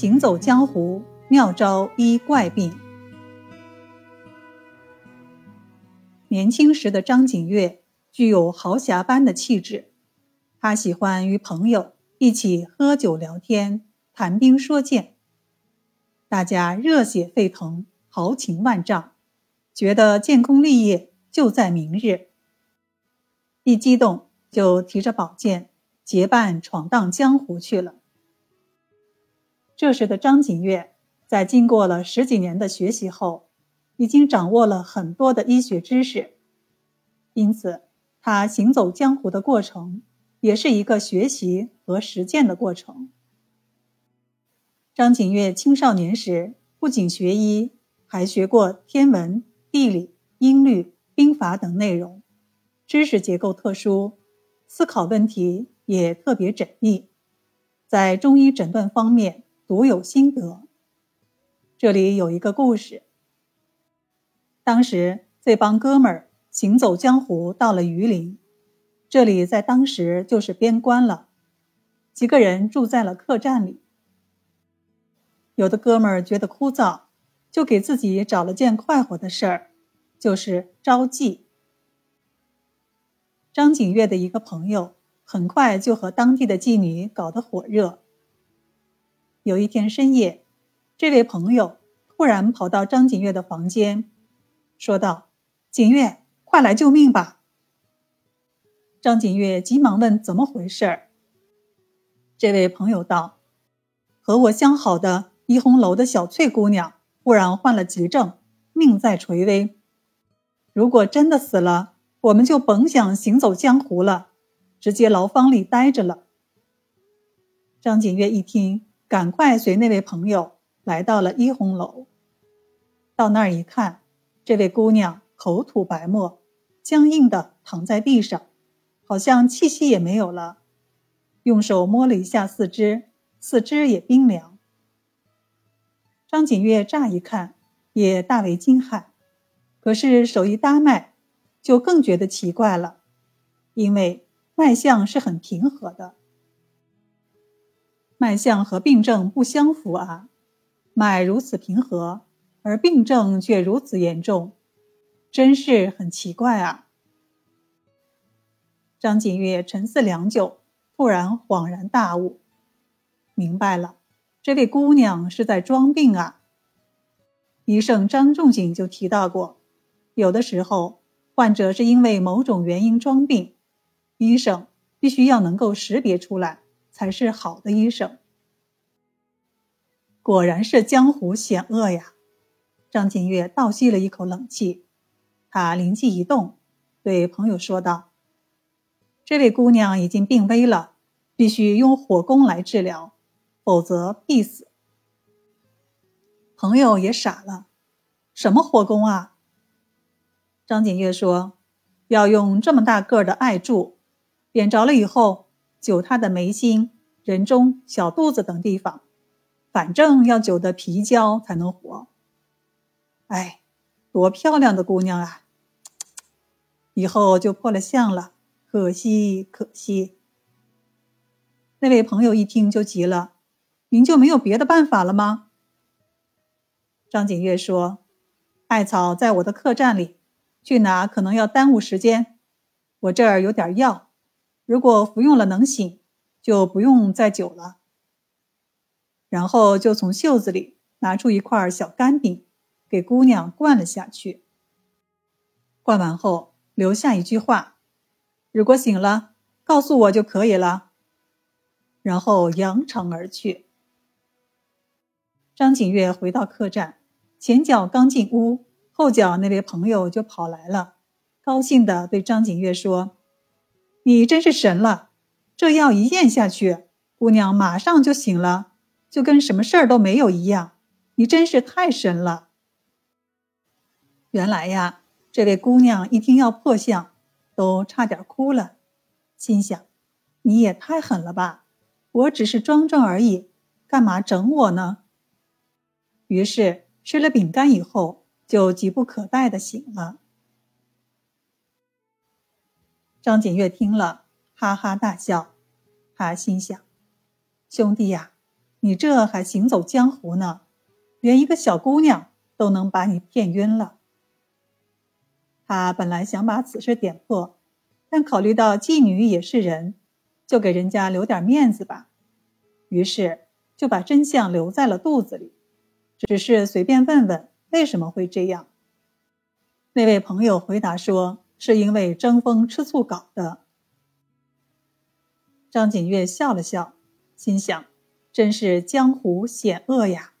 行走江湖，妙招医怪病。年轻时的张景岳具有豪侠般的气质，他喜欢与朋友一起喝酒聊天、谈兵说剑，大家热血沸腾、豪情万丈，觉得建功立业就在明日。一激动就提着宝剑结伴闯荡江湖去了。这时的张景岳在经过了十几年的学习后，已经掌握了很多的医学知识。因此，他行走江湖的过程也是一个学习和实践的过程。张景岳青少年时不仅学医，还学过天文、地理、音律、兵法等内容，知识结构特殊，思考问题也特别缜密，在中医诊断方面独有心得。这里有一个故事：当时这帮哥们儿。行走江湖，到了榆林，这里在当时就是边关了。几个人住在了客栈里。有的哥们儿觉得枯燥，就给自己找了件快活的事儿，就是招妓。张景岳的一个朋友很快就和当地的妓女搞得火热。有一天深夜，这位朋友突然跑到张景岳的房间，说道：“景岳。”快来救命吧！张景岳急忙问：“怎么回事？”这位朋友道：“和我相好的怡红楼的小翠姑娘忽然患了急症，命在垂危。如果真的死了，我们就甭想行走江湖了，直接牢房里待着了。”张景岳一听，赶快随那位朋友来到了怡红楼。到那儿一看，这位姑娘。口吐白沫，僵硬的躺在地上，好像气息也没有了。用手摸了一下四肢，四肢也冰凉。张景岳乍一看也大为惊骇，可是手一搭脉，就更觉得奇怪了，因为脉象是很平和的。脉象和病症不相符啊，脉如此平和，而病症却如此严重。真是很奇怪啊！张景岳沉思良久，突然恍然大悟，明白了，这位姑娘是在装病啊。医生张仲景就提到过，有的时候患者是因为某种原因装病，医生必须要能够识别出来，才是好的医生。果然是江湖险恶呀！张景月倒吸了一口冷气。他灵机一动，对朋友说道：“这位姑娘已经病危了，必须用火攻来治疗，否则必死。”朋友也傻了：“什么火攻啊？”张景月说：“要用这么大个的艾柱，点着了以后，灸她的眉心、人中、小肚子等地方，反正要灸得皮焦才能活。”哎。多漂亮的姑娘啊！以后就破了相了，可惜可惜。那位朋友一听就急了：“您就没有别的办法了吗？”张景岳说：“艾草在我的客栈里，去拿可能要耽误时间。我这儿有点药，如果服用了能醒，就不用再久了。”然后就从袖子里拿出一块小干饼。给姑娘灌了下去。灌完后留下一句话：“如果醒了，告诉我就可以了。”然后扬长而去。张景月回到客栈，前脚刚进屋，后脚那位朋友就跑来了，高兴地对张景月说：“你真是神了！这药一咽下去，姑娘马上就醒了，就跟什么事儿都没有一样。你真是太神了！”原来呀，这位姑娘一听要破相，都差点哭了，心想：“你也太狠了吧！我只是装装而已，干嘛整我呢？”于是吃了饼干以后，就急不可待的醒了。张景岳听了，哈哈大笑，他心想：“兄弟呀，你这还行走江湖呢，连一个小姑娘都能把你骗晕了。他本来想把此事点破，但考虑到妓女也是人，就给人家留点面子吧。于是就把真相留在了肚子里，只是随便问问为什么会这样。那位朋友回答说：“是因为争风吃醋搞的。”张景岳笑了笑，心想：“真是江湖险恶呀。”